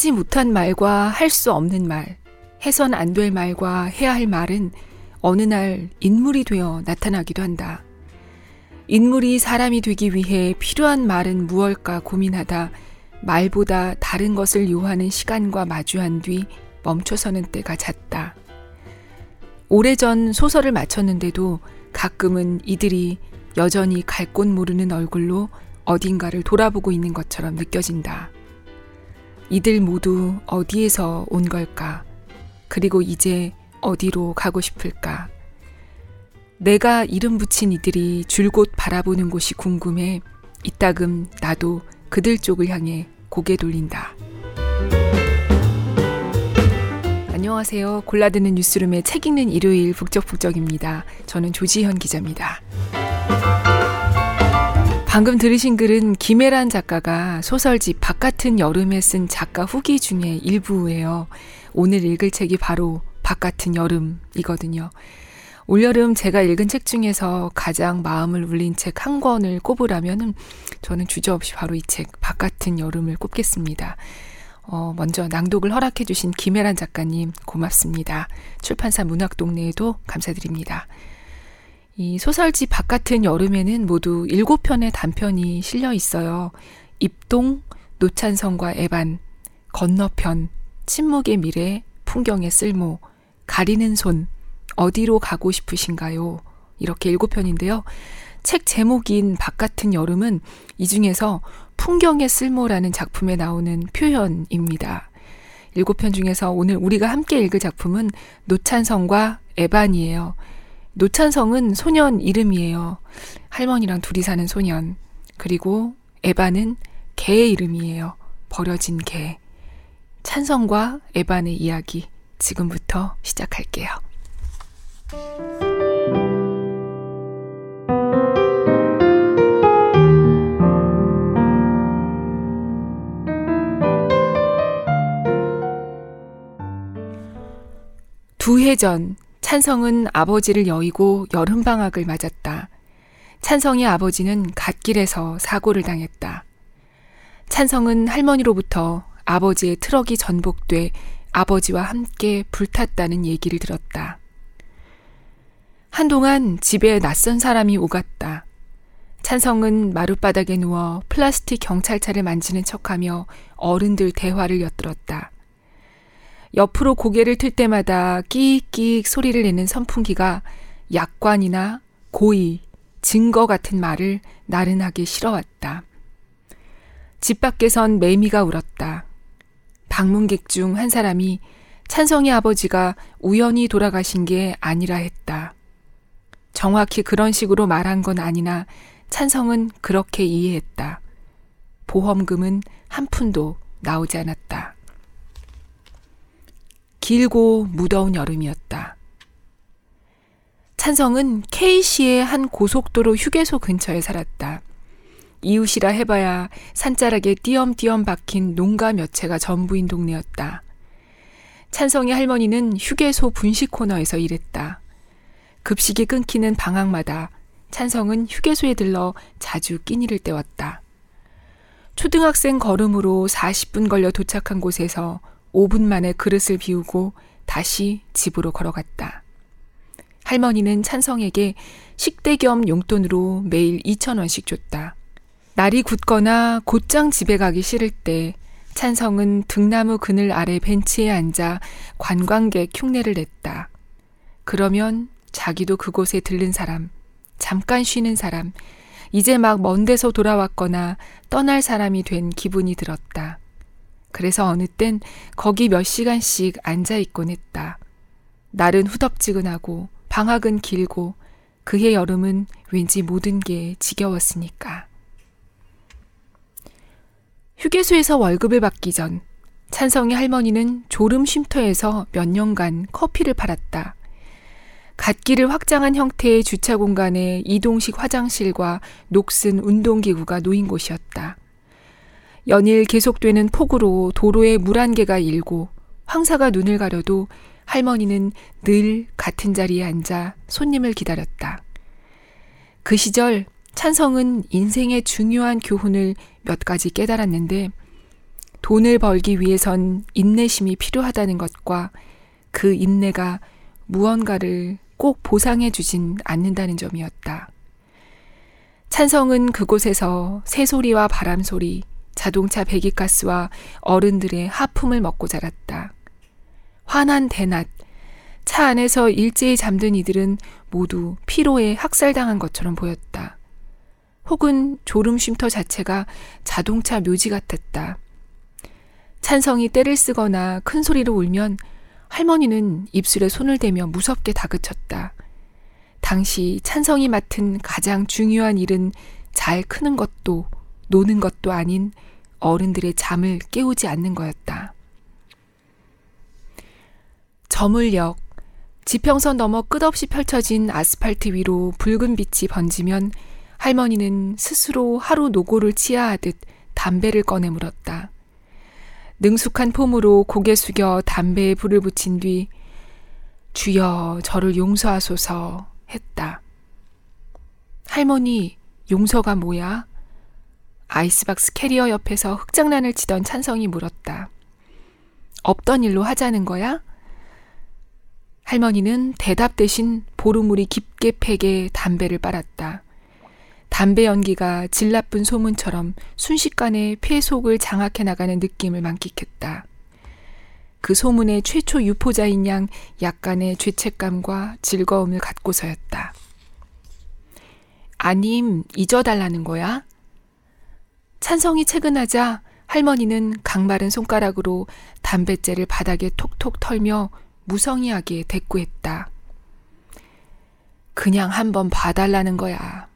하지 못한 말과 할 수 없는 말, 해선 안 될 말과 해야 할 말은 어느 날 인물이 되어 나타나기도 한다. 인물이 사람이 되기 위해 필요한 말은 무엇일까 고민하다 말보다 다른 것을 요하는 시간과 마주한 뒤 멈춰서는 때가 잦다. 오래전 소설을 마쳤는데도 가끔은 이들이 여전히 갈 곳 모르는 얼굴로 어딘가를 돌아보고 있는 것처럼 느껴진다. 이들 모두 어디에서 온 걸까? 그리고 이제 어디로 가고 싶을까? 내가 이름 붙인 이들이 줄곧 바라보는 곳이 궁금해 이따금 나도 그들 쪽을 향해 고개 돌린다. 안녕하세요. 골라드는 뉴스룸의 책 읽는 일요일 북적북적입니다. 저는 조지현 기자입니다. 방금 들으신 글은 김혜란 작가가 소설집 바깥은 여름에 쓴 작가 후기 중에 일부예요. 오늘 읽을 책이 바로 바깥은 여름이거든요. 올여름 제가 읽은 책 중에서 가장 마음을 울린 책 한 권을 꼽으라면은 저는 주저없이 바로 이책 바깥은 여름을 꼽겠습니다. 어, 먼저 낭독을 허락해 주신 김혜란 작가님 고맙습니다. 출판사 문학동네에도 감사드립니다. 이 소설집 바깥은 여름에는 모두 7편의 단편이 실려 있어요. 입동, 노찬성과 에반, 건너편, 침묵의 미래, 풍경의 쓸모, 가리는 손, 어디로 가고 싶으신가요? 이렇게 7편인데요. 책 제목인 바깥은 여름은 이 중에서 풍경의 쓸모라는 작품에 나오는 표현입니다. 일곱 편 중에서 오늘 우리가 함께 읽을 작품은 노찬성과 에반이에요. 노찬성은 소년 이름이에요. 할머니랑 둘이 사는 소년. 그리고 에반은 개의 이름이에요. 버려진 개. 찬성과 에반의 이야기 지금부터 시작할게요. 두 해 전 찬성은 아버지를 여의고 여름방학을 맞았다. 찬성의 아버지는 갓길에서 사고를 당했다. 찬성은 할머니로부터 아버지의 트럭이 전복돼 아버지와 함께 불탔다는 얘기를 들었다. 한동안 집에 낯선 사람이 오갔다. 찬성은 마룻바닥에 누워 플라스틱 경찰차를 만지는 척하며 어른들 대화를 엿들었다. 옆으로 고개를 틀 때마다 끼익끼익 소리를 내는 선풍기가 약관이나 고의, 증거 같은 말을 나른하게 실어왔다. 집 밖에선 매미가 울었다. 방문객 중 한 사람이 찬성의 아버지가 우연히 돌아가신 게 아니라 했다. 정확히 그런 식으로 말한 건 아니나 찬성은 그렇게 이해했다. 보험금은 한 푼도 나오지 않았다. 길고 무더운 여름이었다. 찬성은 K시의 한 고속도로 휴게소 근처에 살았다. 이웃이라 해봐야 산자락에 띄엄띄엄 박힌 농가 몇 채가 전부인 동네였다. 찬성의 할머니는 휴게소 분식 코너에서 일했다. 급식이 끊기는 방학마다 찬성은 휴게소에 들러 자주 끼니를 때웠다. 초등학생 걸음으로 40분 걸려 도착한 곳에서 5분 만에 그릇을 비우고 다시 집으로 걸어갔다. 할머니는 찬성에게 식대 겸 용돈으로 매일 2천원씩 줬다. 날이 굳거나 곧장 집에 가기 싫을 때 찬성은 등나무 그늘 아래 벤치에 앉아 관광객 흉내를 냈다. 그러면 자기도 그곳에 들른 사람, 잠깐 쉬는 사람, 이제 막 먼 데서 돌아왔거나 떠날 사람이 된 기분이 들었다. 그래서 어느 땐 거기 몇 시간씩 앉아 있곤 했다. 날은 후덥지근하고 방학은 길고 그해 여름은 왠지 모든 게 지겨웠으니까. 휴게소에서 월급을 받기 전 찬성의 할머니는 졸음 쉼터에서 몇 년간 커피를 팔았다. 갓길을 확장한 형태의 주차 공간에 이동식 화장실과 녹슨 운동기구가 놓인 곳이었다. 연일 계속되는 폭우로 도로에 물 한 개가 일고 황사가 눈을 가려도 할머니는 늘 같은 자리에 앉아 손님을 기다렸다. 그 시절 찬성은 인생의 중요한 교훈을 몇 가지 깨달았는데 돈을 벌기 위해선 인내심이 필요하다는 것과 그 인내가 무언가를 꼭 보상해 주진 않는다는 점이었다. 찬성은 그곳에서 새소리와 바람소리, 자동차 배기가스와 어른들의 하품을 먹고 자랐다. 환한 대낮, 차 안에서 일제히 잠든 이들은 모두 피로에 학살당한 것처럼 보였다. 혹은 졸음 쉼터 자체가 자동차 묘지 같았다. 찬성이 때를 쓰거나 큰 소리로 울면 할머니는 입술에 손을 대며 무섭게 다그쳤다. 당시 찬성이 맡은 가장 중요한 일은 잘 크는 것도 노는 것도 아닌 어른들의 잠을 깨우지 않는 거였다. 저물역, 지평선 넘어 끝없이 펼쳐진 아스팔트 위로 붉은 빛이 번지면 할머니는 스스로 하루 노고를 치하하듯 담배를 꺼내 물었다. 능숙한 폼으로 고개 숙여 담배에 불을 붙인 뒤 주여 저를 용서하소서 했다. 할머니, 용서가 뭐야? 아이스박스 캐리어 옆에서 흑장난을 치던 찬성이 물었다. 없던 일로 하자는 거야? 할머니는 대답 대신 보루물이 깊게 패게 담배를 빨았다. 담배 연기가 질 나쁜 소문처럼 순식간에 폐 속을 장악해 나가는 느낌을 만끽했다. 그 소문의 최초 유포자인 양 약간의 죄책감과 즐거움을 갖고서였다. 아님, 잊어달라는 거야? 찬성이 채근하자 할머니는 강마른 손가락으로 담뱃재를 바닥에 톡톡 털며 무성의하게 대꾸했다. 그냥 한번 봐달라는 거야.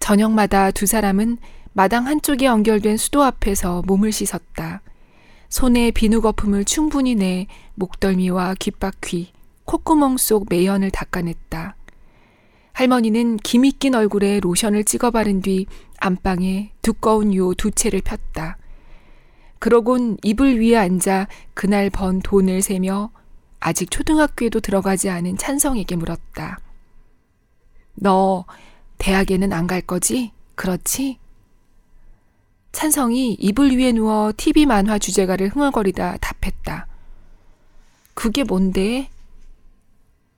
저녁마다 두 사람은 마당 한쪽에 연결된 수도 앞에서 몸을 씻었다. 손에 비누 거품을 충분히 내 목덜미와 귓바퀴, 콧구멍 속 매연을 닦아냈다. 할머니는 김이 낀 얼굴에 로션을 찍어 바른 뒤 안방에 두꺼운 요 두 채를 폈다. 그러곤 이불 위에 앉아 그날 번 돈을 세며 아직 초등학교에도 들어가지 않은 찬성에게 물었다. 너 대학에는 안 갈 거지? 그렇지? 찬성이 이불 위에 누워 TV 만화 주제가를 흥얼거리다 답했다. 그게 뭔데?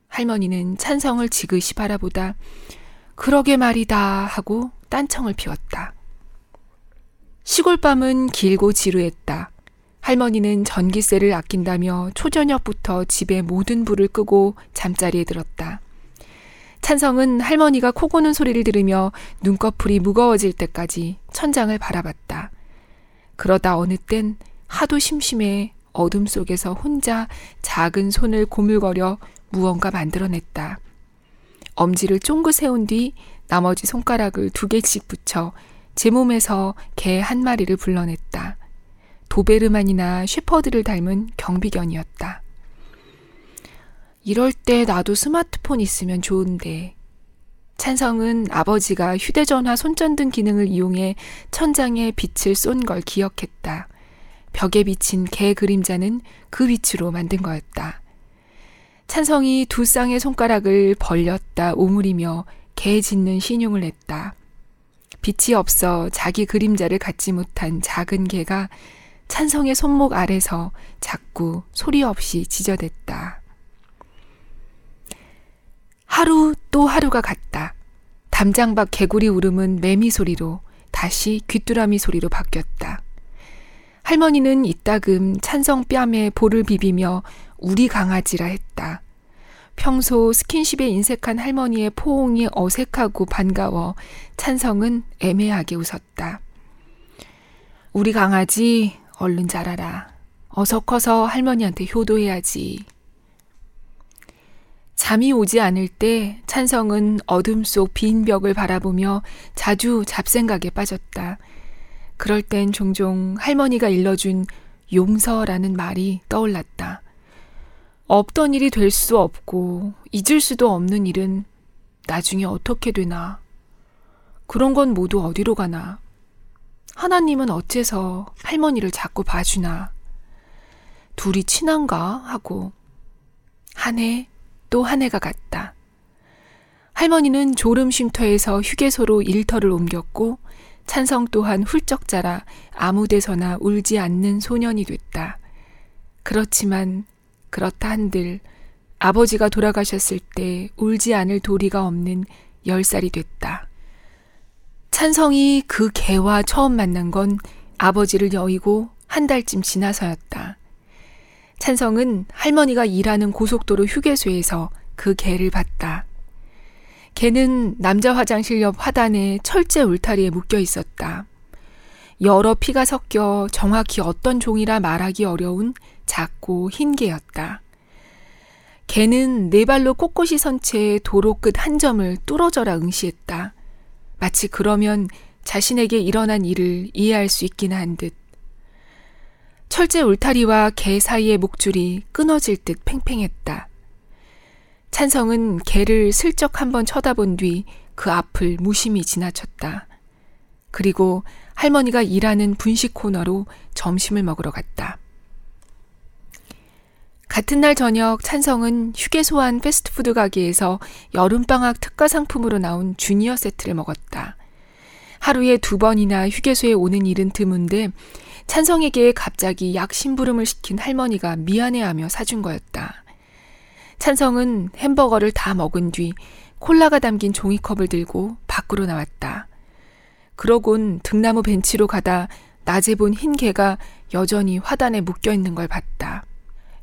할머니는 찬성을 지그시 바라보다 그러게 말이다 하고 딴청을 피웠다. 시골밤은 길고 지루했다. 할머니는 전기세를 아낀다며 초저녁부터 집에 모든 불을 끄고 잠자리에 들었다. 찬성은 할머니가 코 고는 소리를 들으며 눈꺼풀이 무거워질 때까지 천장을 바라봤다. 그러다 어느 땐 하도 심심해 어둠 속에서 혼자 작은 손을 고물거려 무언가 만들어냈다. 엄지를 쫑긋 세운 뒤 나머지 손가락을 두 개씩 붙여 제 몸에서 개 한 마리를 불러냈다. 도베르만이나 쉐퍼드를 닮은 경비견이었다. 이럴 때 나도 스마트폰 있으면 좋은데. 찬성은 아버지가 휴대전화 손전등 기능을 이용해 천장에 빛을 쏜 걸 기억했다. 벽에 비친 개 그림자는 그 위치로 만든 거였다. 찬성이 두 쌍의 손가락을 벌렸다 오므리며 개 짖는 신용을 냈다. 빛이 없어 자기 그림자를 갖지 못한 작은 개가 찬성의 손목 아래서 자꾸 소리 없이 짖어댔다. 하루 또 하루가 갔다. 담장 밖 개구리 울음은 매미 소리로 다시 귀뚜라미 소리로 바뀌었다. 할머니는 이따금 찬성 뺨에 볼을 비비며 우리 강아지라 했다. 평소 스킨십에 인색한 할머니의 포옹이 어색하고 반가워 찬성은 애매하게 웃었다. 우리 강아지 얼른 자라라. 어서 커서 할머니한테 효도해야지. 잠이 오지 않을 때 찬성은 어둠 속 빈 벽을 바라보며 자주 잡생각에 빠졌다. 그럴 땐 종종 할머니가 일러준 용서라는 말이 떠올랐다. 없던 일이 될 수 없고 잊을 수도 없는 일은 나중에 어떻게 되나. 그런 건 모두 어디로 가나. 하나님은 어째서 할머니를 자꾸 봐주나. 둘이 친한가 하고 한 해 또 한 해가 갔다. 할머니는 졸음 쉼터에서 휴게소로 일터를 옮겼고 찬성 또한 훌쩍 자라 아무 데서나 울지 않는 소년이 됐다. 그렇지만 그렇다 한들 아버지가 돌아가셨을 때 울지 않을 도리가 없는 열 살이 됐다. 찬성이 그 개와 처음 만난 건 아버지를 여의고 한 달쯤 지나서였다. 찬성은 할머니가 일하는 고속도로 휴게소에서 그 개를 봤다. 개는 남자 화장실 옆 화단에 철제 울타리에 묶여 있었다. 여러 피가 섞여 정확히 어떤 종이라 말하기 어려운 작고 흰 개였다. 개는 네 발로 꼿꼿이 선 채 도로 끝 한 점을 뚫어져라 응시했다. 마치 그러면 자신에게 일어난 일을 이해할 수 있긴 한 듯. 철제 울타리와 개 사이의 목줄이 끊어질 듯 팽팽했다. 찬성은 개를 슬쩍 한번 쳐다본 뒤 그 앞을 무심히 지나쳤다. 그리고 할머니가 일하는 분식 코너로 점심을 먹으러 갔다. 같은 날 저녁 찬성은 휴게소 안 패스트푸드 가게에서 여름방학 특가 상품으로 나온 주니어 세트를 먹었다. 하루에 두 번이나 휴게소에 오는 일은 드문데 찬성에게 갑자기 약 심부름을 시킨 할머니가 미안해하며 사준 거였다. 찬성은 햄버거를 다 먹은 뒤 콜라가 담긴 종이컵을 들고 밖으로 나왔다. 그러곤 등나무 벤치로 가다 낮에 본 흰 개가 여전히 화단에 묶여 있는 걸 봤다.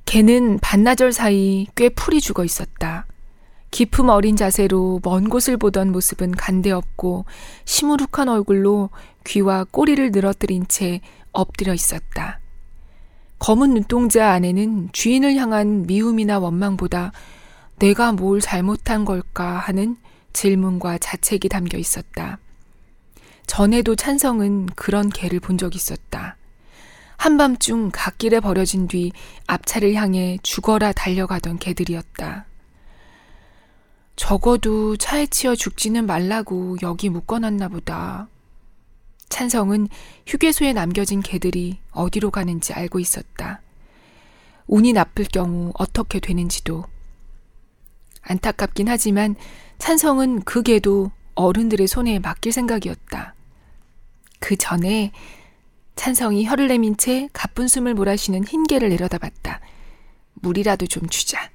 개는 반나절 사이 꽤 풀이 죽어 있었다. 기품 어린 자세로 먼 곳을 보던 모습은 간데없고 시무룩한 얼굴로 귀와 꼬리를 늘어뜨린 채 엎드려 있었다. 검은 눈동자 안에는 주인을 향한 미움이나 원망보다 내가 뭘 잘못한 걸까 하는 질문과 자책이 담겨 있었다. 전에도 찬성은 그런 개를 본 적 있었다. 한밤중 갓길에 버려진 뒤 앞차를 향해 죽어라 달려가던 개들이었다. 적어도 차에 치여 죽지는 말라고 여기 묶어놨나 보다. 찬성은 휴게소에 남겨진 개들이 어디로 가는지 알고 있었다. 운이 나쁠 경우 어떻게 되는지도. 안타깝긴 하지만 찬성은 그 개도 어른들의 손에 맡길 생각이었다. 그 전에 찬성이 혀를 내민 채 가쁜 숨을 몰아쉬는 흰 개를 내려다봤다. 물이라도 좀 주자.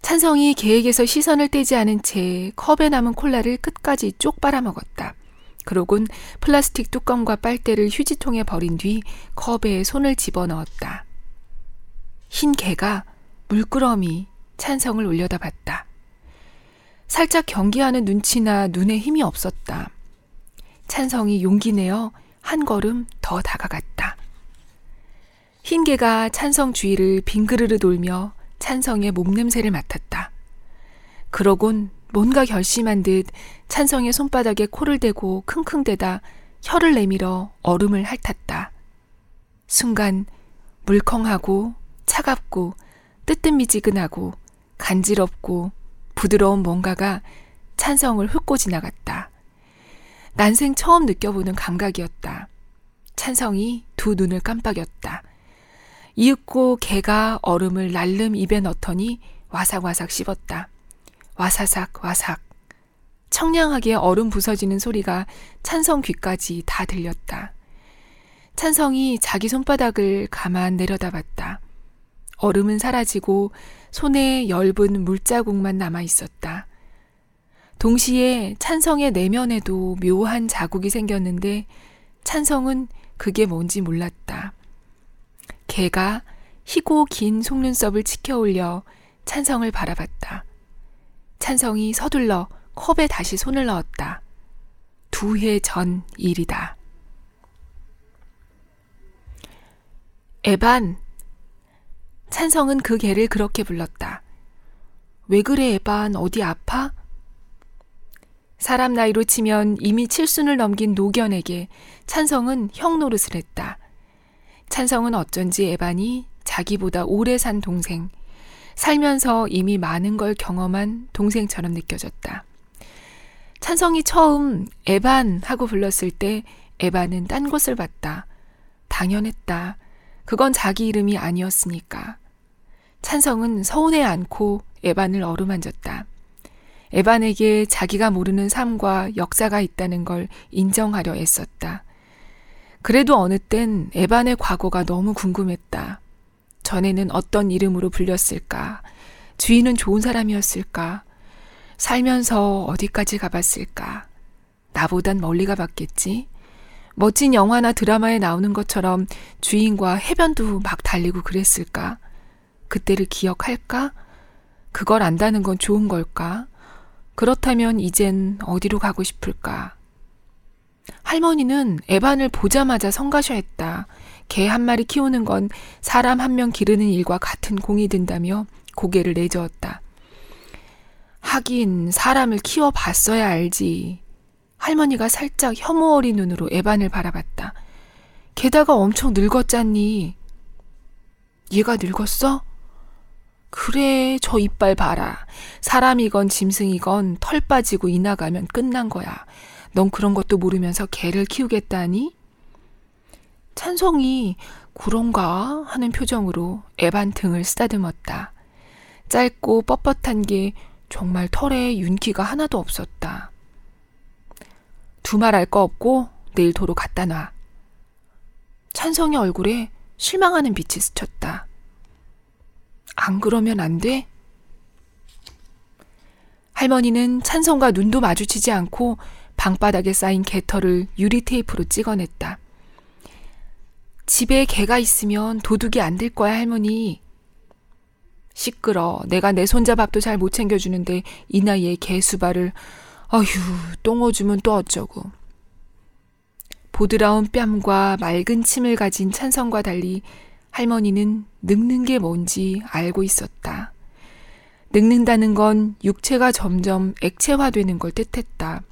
찬성이 개에게서 시선을 떼지 않은 채 컵에 남은 콜라를 끝까지 쪽 빨아먹었다. 그러곤 플라스틱 뚜껑과 빨대를 휴지통에 버린 뒤 컵에 손을 집어넣었다. 흰 개가 물끄러미 찬성을 올려다 봤다. 살짝 경계하는 눈치나 눈에 힘이 없었다. 찬성이 용기 내어 한 걸음 더 다가갔다. 흰 개가 찬성 주위를 빙그르르 돌며 찬성의 몸냄새를 맡았다. 그러곤 뭔가 결심한 듯 찬성의 손바닥에 코를 대고 킁킁대다 혀를 내밀어 얼음을 핥았다. 순간 물컹하고 차갑고 뜨뜻미지근하고 간지럽고 부드러운 뭔가가 찬성을 훑고 지나갔다. 난생 처음 느껴보는 감각이었다. 찬성이 두 눈을 깜빡였다. 이윽고 개가 얼음을 날름 입에 넣더니 와삭와삭 씹었다. 와사삭 와삭. 청량하게 얼음 부서지는 소리가 찬성 귀까지 다 들렸다. 찬성이 자기 손바닥을 가만 내려다봤다. 얼음은 사라지고 손에 엷은 물자국만 남아 있었다. 동시에 찬성의 내면에도 묘한 자국이 생겼는데 찬성은 그게 뭔지 몰랐다. 개가 희고 긴 속눈썹을 치켜 올려 찬성을 바라봤다. 찬성이 서둘러 컵에 다시 손을 넣었다. 두 해 전 일이다. 에반. 찬성은 그 개를 그렇게 불렀다. 왜 그래, 에반? 어디 아파? 사람 나이로 치면 이미 칠순을 넘긴 노견에게 찬성은 형 노릇을 했다. 찬성은 어쩐지 에반이 자기보다 오래 산 동생, 살면서 이미 많은 걸 경험한 동생처럼 느껴졌다. 찬성이 처음 에반 하고 불렀을 때 에반은 딴 곳을 봤다. 당연했다. 그건 자기 이름이 아니었으니까. 찬성은 서운해 않고 에반을 어루만졌다. 에반에게 자기가 모르는 삶과 역사가 있다는 걸 인정하려 애썼다. 그래도 어느 땐 에반의 과거가 너무 궁금했다. 전에는 어떤 이름으로 불렸을까? 주인은 좋은 사람이었을까? 살면서 어디까지 가봤을까? 나보단 멀리 가봤겠지? 멋진 영화나 드라마에 나오는 것처럼 주인과 해변도 막 달리고 그랬을까? 그때를 기억할까? 그걸 안다는 건 좋은 걸까? 그렇다면 이젠 어디로 가고 싶을까? 할머니는 에반을 보자마자 성가셔 했다. 개 한 마리 키우는 건 사람 한 명 기르는 일과 같은 공이 든다며 고개를 내저었다. 하긴 사람을 키워 봤어야 알지. 할머니가 살짝 혐오 어린 눈으로 에반을 바라봤다. 게다가 엄청 늙었잖니. 얘가 늙었어? 그래, 저 이빨 봐라. 사람이건 짐승이건 털 빠지고 이 나가면 끝난 거야. 넌 그런 것도 모르면서 개를 키우겠다니? 찬성이 그런가 하는 표정으로 에반 등을 쓰다듬었다. 짧고 뻣뻣한 게 정말 털에 윤기가 하나도 없었다. 두말알거 없고 내일 도로 갖다 놔. 찬성의 얼굴에 실망하는 빛이 스쳤다. 안 그러면 안 돼? 할머니는 찬성과 눈도 마주치지 않고 방바닥에 쌓인 개털을 유리 테이프로 찍어냈다. 집에 개가 있으면 도둑이 안 될 거야, 할머니. 시끄러. 내가 내 손자 밥도 잘 못 챙겨주는데 이 나이에 개 수발을 어휴 똥오줌은 또 어쩌고. 보드라운 뺨과 맑은 침을 가진 찬성과 달리 할머니는 늙는 게 뭔지 알고 있었다. 늙는다는 건 육체가 점점 액체화되는 걸 뜻했다.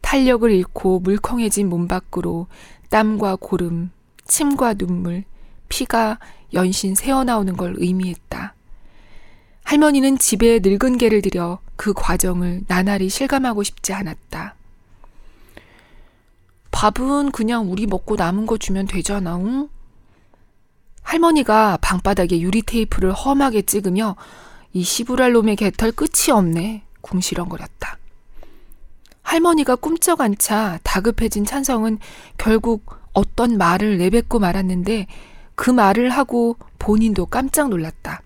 탄력을 잃고 물컹해진 몸 밖으로 땀과 고름, 침과 눈물, 피가 연신 새어나오는 걸 의미했다. 할머니는 집에 늙은 개를 들여 그 과정을 나날이 실감하고 싶지 않았다. 밥은 그냥 우리 먹고 남은 거 주면 되잖아, 응? 할머니가 방바닥에 유리 테이프를 험하게 찍으며 이 시부랄 놈의 개털 끝이 없네, 궁시렁거렸다. 할머니가 꿈쩍 않자 다급해진 찬성은 결국 어떤 말을 내뱉고 말았는데 그 말을 하고 본인도 깜짝 놀랐다.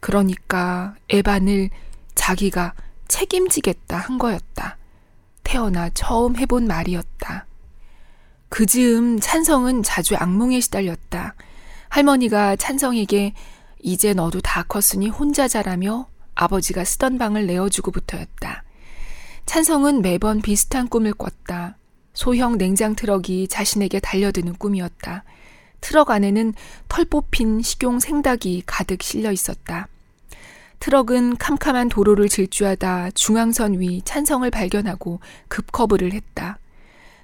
그러니까 에반을 자기가 책임지겠다 한 거였다. 태어나 처음 해본 말이었다. 그 즈음 찬성은 자주 악몽에 시달렸다. 할머니가 찬성에게 이제 너도 다 컸으니 혼자 자라며 아버지가 쓰던 방을 내어주고부터였다. 찬성은 매번 비슷한 꿈을 꿨다. 소형 냉장 트럭이 자신에게 달려드는 꿈이었다. 트럭 안에는 털 뽑힌 식용 생닭이 가득 실려 있었다. 트럭은 캄캄한 도로를 질주하다 중앙선 위 찬성을 발견하고 급커브를 했다.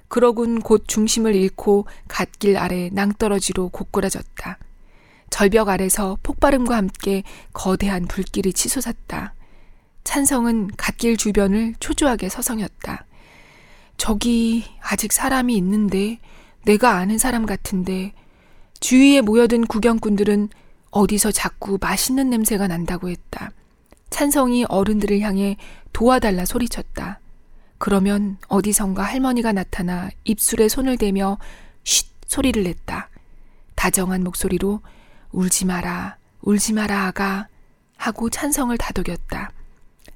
그러군 곧 중심을 잃고 갓길 아래 낭떠러지로 고꾸라졌다. 절벽 아래서 폭발음과 함께 거대한 불길이 치솟았다. 찬성은 갓길 주변을 초조하게 서성였다. 저기 아직 사람이 있는데 내가 아는 사람 같은데 주위에 모여든 구경꾼들은 어디서 자꾸 맛있는 냄새가 난다고 했다. 찬성이 어른들을 향해 도와달라 소리쳤다. 그러면 어디선가 할머니가 나타나 입술에 손을 대며 쉿 소리를 냈다. 다정한 목소리로 울지 마라, 울지 마라 아가 하고 찬성을 다독였다.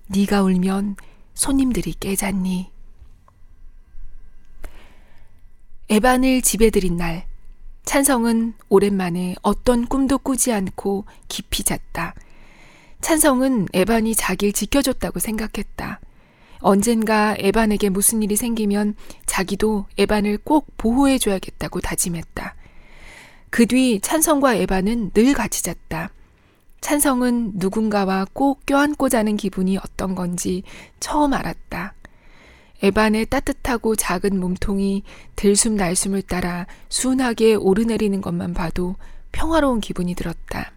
네가 울면 손님들이 깨잖니. 에반을 집에 들인 날, 찬성은 오랜만에 어떤 꿈도 꾸지 않고 깊이 잤다. 찬성은 에반이 자기를 지켜줬다고 생각했다. 언젠가 에반에게 무슨 일이 생기면 자기도 에반을 꼭 보호해줘야겠다고 다짐했다. 그 뒤 찬성과 에반은 늘 같이 잤다. 찬성은 누군가와 꼭 껴안고 자는 기분이 어떤 건지 처음 알았다. 에반의 따뜻하고 작은 몸통이 들숨 날숨을 따라 순하게 오르내리는 것만 봐도 평화로운 기분이 들었다.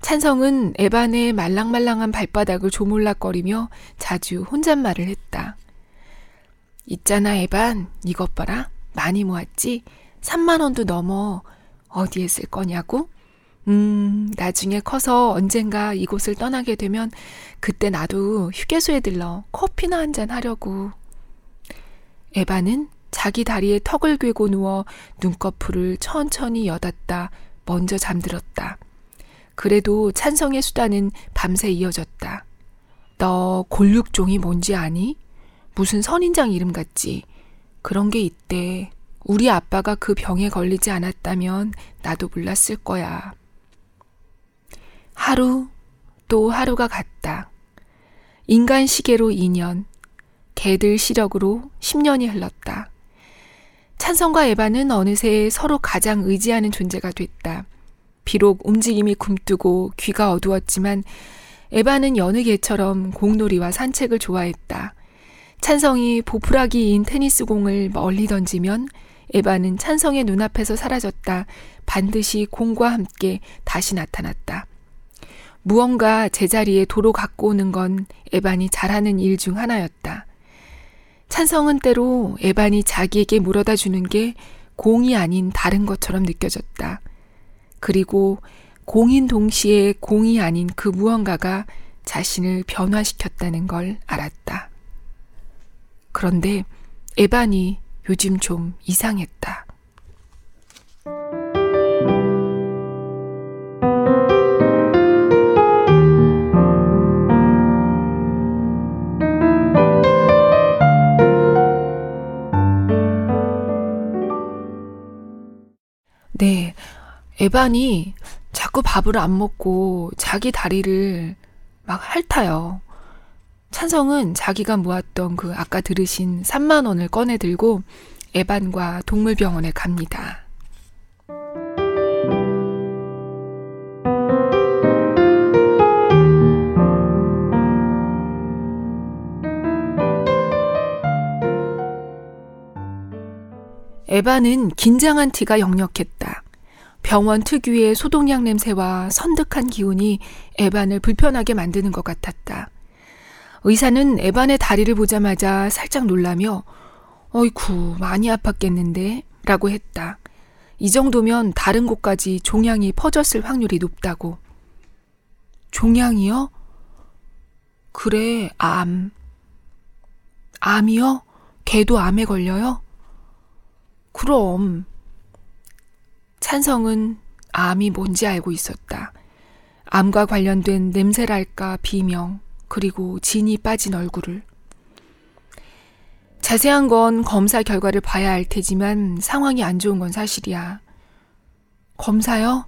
찬성은 에반의 말랑말랑한 발바닥을 조물락거리며 자주 혼잣말을 했다. 있잖아, 에반. 이것 봐라. 많이 모았지? 3만 원도 넘어. 어디에 쓸 거냐고? 음, 나중에 커서 언젠가 이곳을 떠나게 되면 그때 나도 휴게소에 들러 커피나 한 잔 하려고. 에바는 자기 다리에 턱을 괴고 누워 눈꺼풀을 천천히 여닫다 먼저 잠들었다. 그래도 찬성의 수다는 밤새 이어졌다. 너 골육종이 뭔지 아니? 무슨 선인장 이름 같지? 그런 게 있대. 우리 아빠가 그 병에 걸리지 않았다면 나도 몰랐을 거야. 하루, 또 하루가 갔다. 인간 시계로 2년, 개들 시력으로 10년이 흘렀다. 찬성과 에바는 어느새 서로 가장 의지하는 존재가 됐다. 비록 움직임이 굼뜨고 귀가 어두웠지만 에바는 여느 개처럼 공놀이와 산책을 좋아했다. 찬성이 보풀하기인 테니스 공을 멀리 던지면 에바는 찬성의 눈앞에서 사라졌다. 반드시 공과 함께 다시 나타났다. 무언가 제자리에 도로 갖고 오는 건 에반이 잘하는 일 중 하나였다. 찬성은 때로 에반이 자기에게 물어다 주는 게 공이 아닌 다른 것처럼 느껴졌다. 그리고 공인 동시에 공이 아닌 그 무언가가 자신을 변화시켰다는 걸 알았다. 그런데 에반이 요즘 좀 이상했다. 에반이 자꾸 밥을 안 먹고 자기 다리를 막 핥아요. 찬성은 자기가 모았던 그 아까 들으신 3만 원을 꺼내 들고 에반과 동물병원에 갑니다. 에반은 긴장한 티가 역력했다. 병원 특유의 소독약 냄새와 선득한 기운이 에반을 불편하게 만드는 것 같았다. 의사는 에반의 다리를 보자마자 살짝 놀라며 어이쿠 많이 아팠겠는데 라고 했다. 이 정도면 다른 곳까지 종양이 퍼졌을 확률이 높다고. 종양이요? 그래, 암. 암이요? 걔도 암에 걸려요? 그럼. 찬성은 암이 뭔지 알고 있었다. 암과 관련된 냄새랄까 비명, 그리고 진이 빠진 얼굴을. 자세한 건 검사 결과를 봐야 알 테지만 상황이 안 좋은 건 사실이야. 검사요?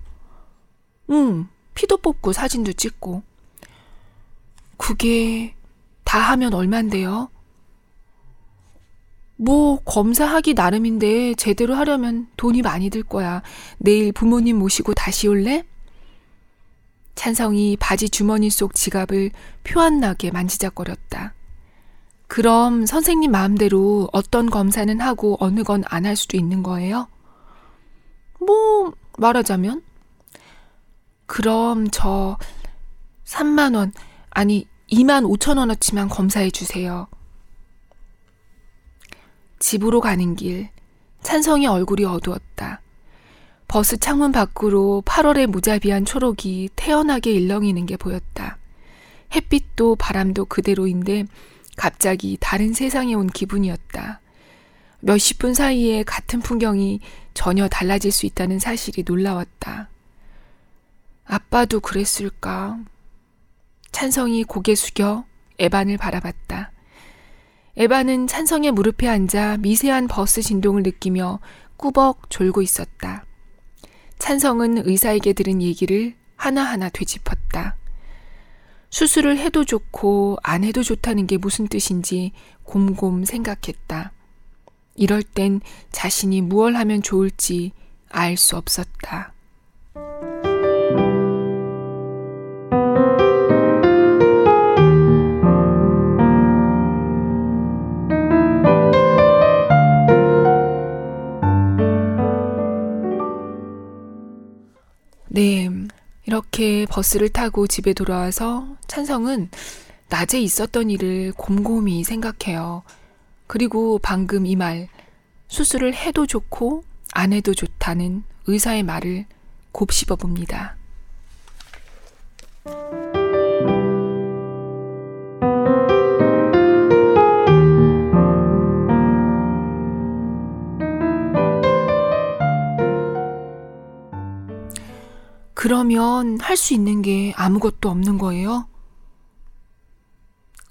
응, 피도 뽑고 사진도 찍고. 그게 다 하면 얼만데요? 뭐 검사하기 나름인데 제대로 하려면 돈이 많이 들 거야. 내일 부모님 모시고 다시 올래? 찬성이 바지 주머니 속 지갑을 표안 나게 만지작거렸다. 그럼 선생님 마음대로 어떤 검사는 하고 어느 건 안 할 수도 있는 거예요? 뭐, 말하자면? 그럼 저 3만원, 아니 2만 5천원어치만 검사해 주세요. 집으로 가는 길, 찬성의 얼굴이 어두웠다. 버스 창문 밖으로 8월의 무자비한 초록이 태연하게 일렁이는 게 보였다. 햇빛도 바람도 그대로인데 갑자기 다른 세상에 온 기분이었다. 몇십 분 사이에 같은 풍경이 전혀 달라질 수 있다는 사실이 놀라웠다. 아빠도 그랬을까? 찬성이 고개 숙여 에반을 바라봤다. 에바는 찬성의 무릎에 앉아 미세한 버스 진동을 느끼며 꾸벅 졸고 있었다. 찬성은 의사에게 들은 얘기를 하나하나 되짚었다. 수술을 해도 좋고 안 해도 좋다는 게 무슨 뜻인지 곰곰 생각했다. 이럴 땐 자신이 무얼 하면 좋을지 알 수 없었다. 이렇게 버스를 타고 집에 돌아와서 찬성은 낮에 있었던 일을 곰곰이 생각해요. 그리고 방금 이 말, 수술을 해도 좋고 안 해도 좋다는 의사의 말을 곱씹어 봅니다. 그러면 할 수 있는 게 아무것도 없는 거예요?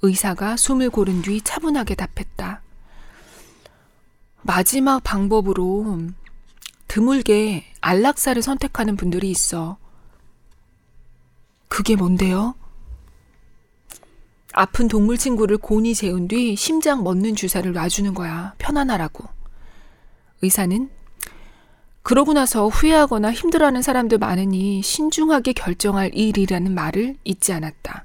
의사가 숨을 고른 뒤 차분하게 답했다. 마지막 방법으로 드물게 안락사를 선택하는 분들이 있어. 그게 뭔데요? 아픈 동물 친구를 곤히 재운 뒤 심장 멎는 주사를 놔주는 거야. 편안하라고. 의사는 그러고 나서 후회하거나 힘들어하는 사람들 많으니 신중하게 결정할 일이라는 말을 잊지 않았다.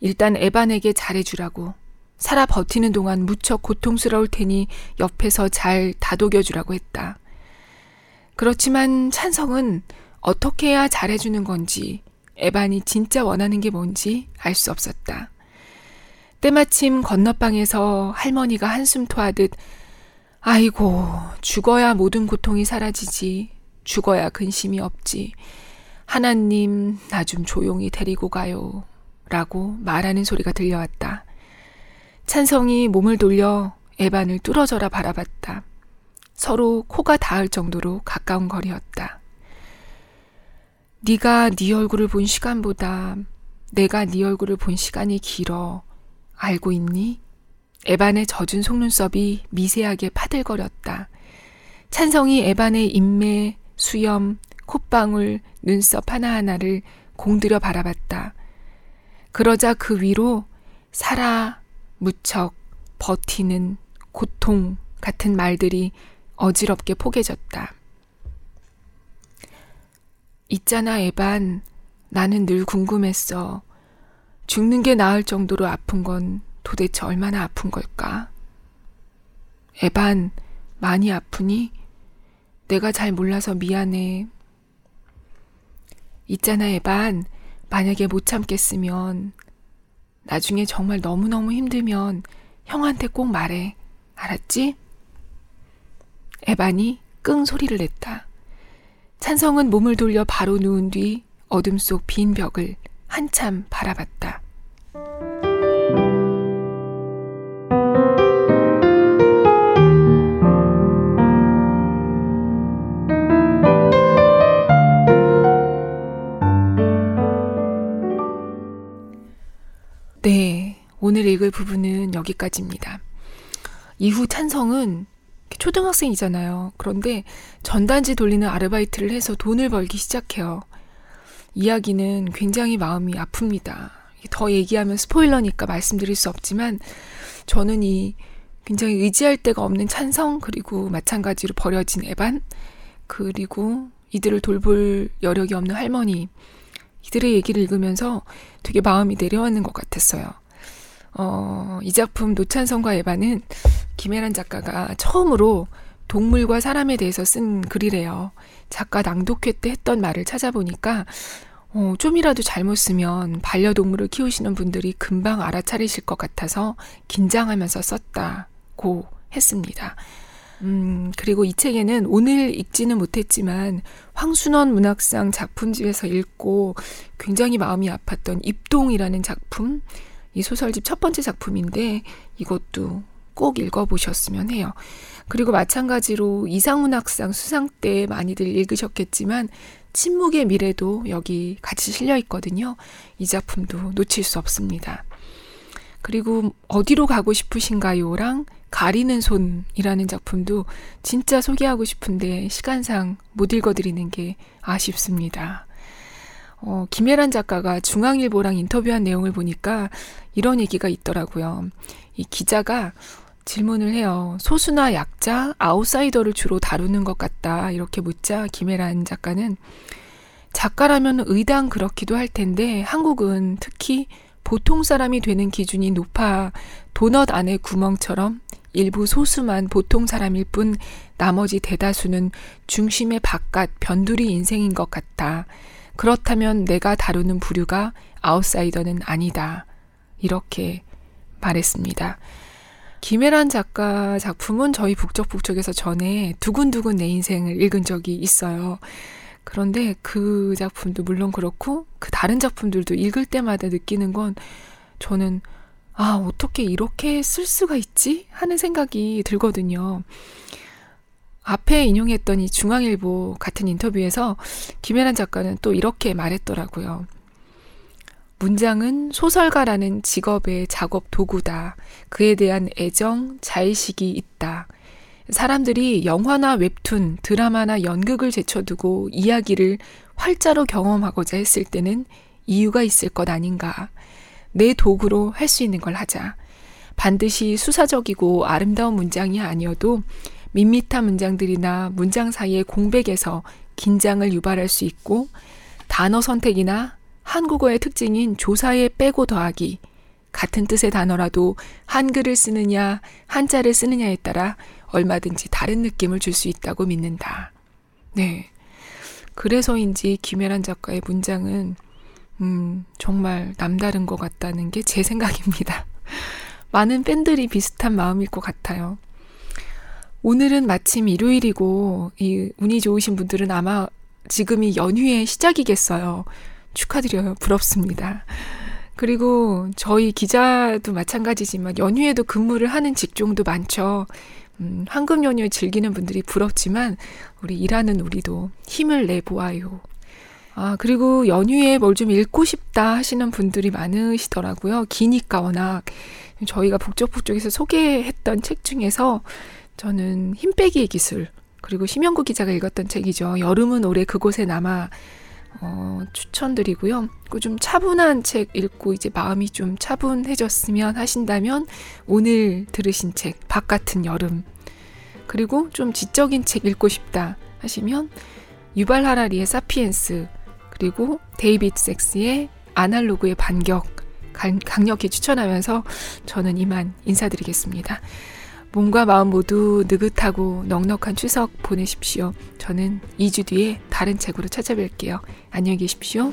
일단 에반에게 잘해주라고. 살아 버티는 동안 무척 고통스러울 테니 옆에서 잘 다독여주라고 했다. 그렇지만 찬성은 어떻게 해야 잘해주는 건지, 에반이 진짜 원하는 게 뭔지 알 수 없었다. 때마침 건너방에서 할머니가 한숨 토하듯 아이고, 죽어야 모든 고통이 사라지지. 죽어야 근심이 없지. 하나님, 나 좀 조용히 데리고 가요. 라고 말하는 소리가 들려왔다. 찬성이 몸을 돌려 에반을 뚫어져라 바라봤다. 서로 코가 닿을 정도로 가까운 거리였다. 네가 네 얼굴을 본 시간보다 내가 네 얼굴을 본 시간이 길어. 알고 있니? 에반의 젖은 속눈썹이 미세하게 파들거렸다. 찬성이 에반의 인매, 수염, 콧방울, 눈썹 하나하나를 공들여 바라봤다. 그러자 그 위로 살아, 무척, 버티는, 고통 같은 말들이 어지럽게 포개졌다. 있잖아, 에반. 나는 늘 궁금했어. 죽는 게 나을 정도로 아픈 건 도대체 얼마나 아픈 걸까? 에반, 많이 아프니? 내가 잘 몰라서 미안해. 있잖아, 에반. 만약에 못 참겠으면, 나중에 정말 너무너무 힘들면 형한테 꼭 말해. 알았지? 에반이 끙 소리를 냈다. 찬성은 몸을 돌려 바로 누운 뒤 어둠 속 빈 벽을 한참 바라봤다. 오늘 읽을 부분은 여기까지입니다. 이후 찬성은 초등학생이잖아요. 그런데 전단지 돌리는 아르바이트를 해서 돈을 벌기 시작해요. 이야기는 굉장히 마음이 아픕니다. 더 얘기하면 스포일러니까 말씀드릴 수 없지만 저는 이 굉장히 의지할 데가 없는 찬성 그리고 마찬가지로 버려진 에반 그리고 이들을 돌볼 여력이 없는 할머니 이들의 얘기를 읽으면서 되게 마음이 내려앉는 것 같았어요. 어, 이 작품 노찬성과 에반은 김혜란 작가가 처음으로 동물과 사람에 대해서 쓴 글이래요. 작가 낭독회 때 했던 말을 찾아보니까 어, 좀이라도 잘못 쓰면 반려동물을 키우시는 분들이 금방 알아차리실 것 같아서 긴장하면서 썼다고 했습니다. 음, 그리고 이 책에는 오늘 읽지는 못했지만 황순원 문학상 작품집에서 읽고 굉장히 마음이 아팠던 입동이라는 작품, 이 소설집 첫 번째 작품인데 이것도 꼭 읽어보셨으면 해요. 그리고 마찬가지로 이상문학상 수상 때 많이들 읽으셨겠지만 침묵의 미래도 여기 같이 실려 있거든요. 이 작품도 놓칠 수 없습니다. 그리고 어디로 가고 싶으신가요랑 가리는 손이라는 작품도 진짜 소개하고 싶은데 시간상 못 읽어드리는 게 아쉽습니다. 어, 김혜란 작가가 중앙일보랑 인터뷰한 내용을 보니까 이런 얘기가 있더라고요. 이 기자가 질문을 해요. 소수나 약자, 아웃사이더를 주로 다루는 것 같다. 이렇게 묻자 김혜란 작가는 작가라면 의당 그렇기도 할 텐데 한국은 특히 보통 사람이 되는 기준이 높아 도넛 안에 구멍처럼 일부 소수만 보통 사람일 뿐 나머지 대다수는 중심의 바깥 변두리 인생인 것 같다. 그렇다면 내가 다루는 부류가 아웃사이더는 아니다. 이렇게 말했습니다. 김혜란 작가 작품은 저희 북적북적에서 전에 두근두근 내 인생을 읽은 적이 있어요. 그런데 그 작품도 물론 그렇고 그 다른 작품들도 읽을 때마다 느끼는 건 저는 아, 어떻게 이렇게 쓸 수가 있지? 하는 생각이 들거든요. 앞에 인용했던 이 중앙일보 같은 인터뷰에서 김혜란 작가는 또 이렇게 말했더라고요. 문장은 소설가라는 직업의 작업 도구다. 그에 대한 애정, 자의식이 있다. 사람들이 영화나 웹툰, 드라마나 연극을 제쳐두고 이야기를 활자로 경험하고자 했을 때는 이유가 있을 것 아닌가. 내 도구로 할 수 있는 걸 하자. 반드시 수사적이고 아름다운 문장이 아니어도 밋밋한 문장들이나 문장 사이의 공백에서 긴장을 유발할 수 있고 단어 선택이나 한국어의 특징인 조사에 빼고 더하기 같은 뜻의 단어라도 한글을 쓰느냐 한자를 쓰느냐에 따라 얼마든지 다른 느낌을 줄 수 있다고 믿는다. 네. 그래서인지 김혜란 작가의 문장은 음, 정말 남다른 것 같다는 게 제 생각입니다. 많은 팬들이 비슷한 마음일 것 같아요. 오늘은 마침 일요일이고 이 운이 좋으신 분들은 아마 지금이 연휴의 시작이겠어요. 축하드려요. 부럽습니다. 그리고 저희 기자도 마찬가지지만 연휴에도 근무를 하는 직종도 많죠. 음, 황금 연휴 즐기는 분들이 부럽지만 우리 일하는 우리도 힘을 내보아요. 아, 그리고 연휴에 뭘 좀 읽고 싶다 하시는 분들이 많으시더라고요. 기니까 워낙 저희가 북적북적에서 소개했던 책 중에서 저는 힘 빼기의 기술 그리고 심영구 기자가 읽었던 책이죠. 여름은 올해 그곳에 남아 어, 추천드리고요. 좀 차분한 책 읽고 이제 마음이 좀 차분해졌으면 하신다면 오늘 들으신 책 바깥은 여름 그리고 좀 지적인 책 읽고 싶다 하시면 유발 하라리의 사피엔스 그리고 데이비드 섹스의 아날로그의 반격 강력히 추천하면서 저는 이만 인사드리겠습니다. 몸과 마음 모두 느긋하고 넉넉한 추석 보내십시오. 저는 2주 뒤에 다른 책으로 찾아뵐게요. 안녕히 계십시오.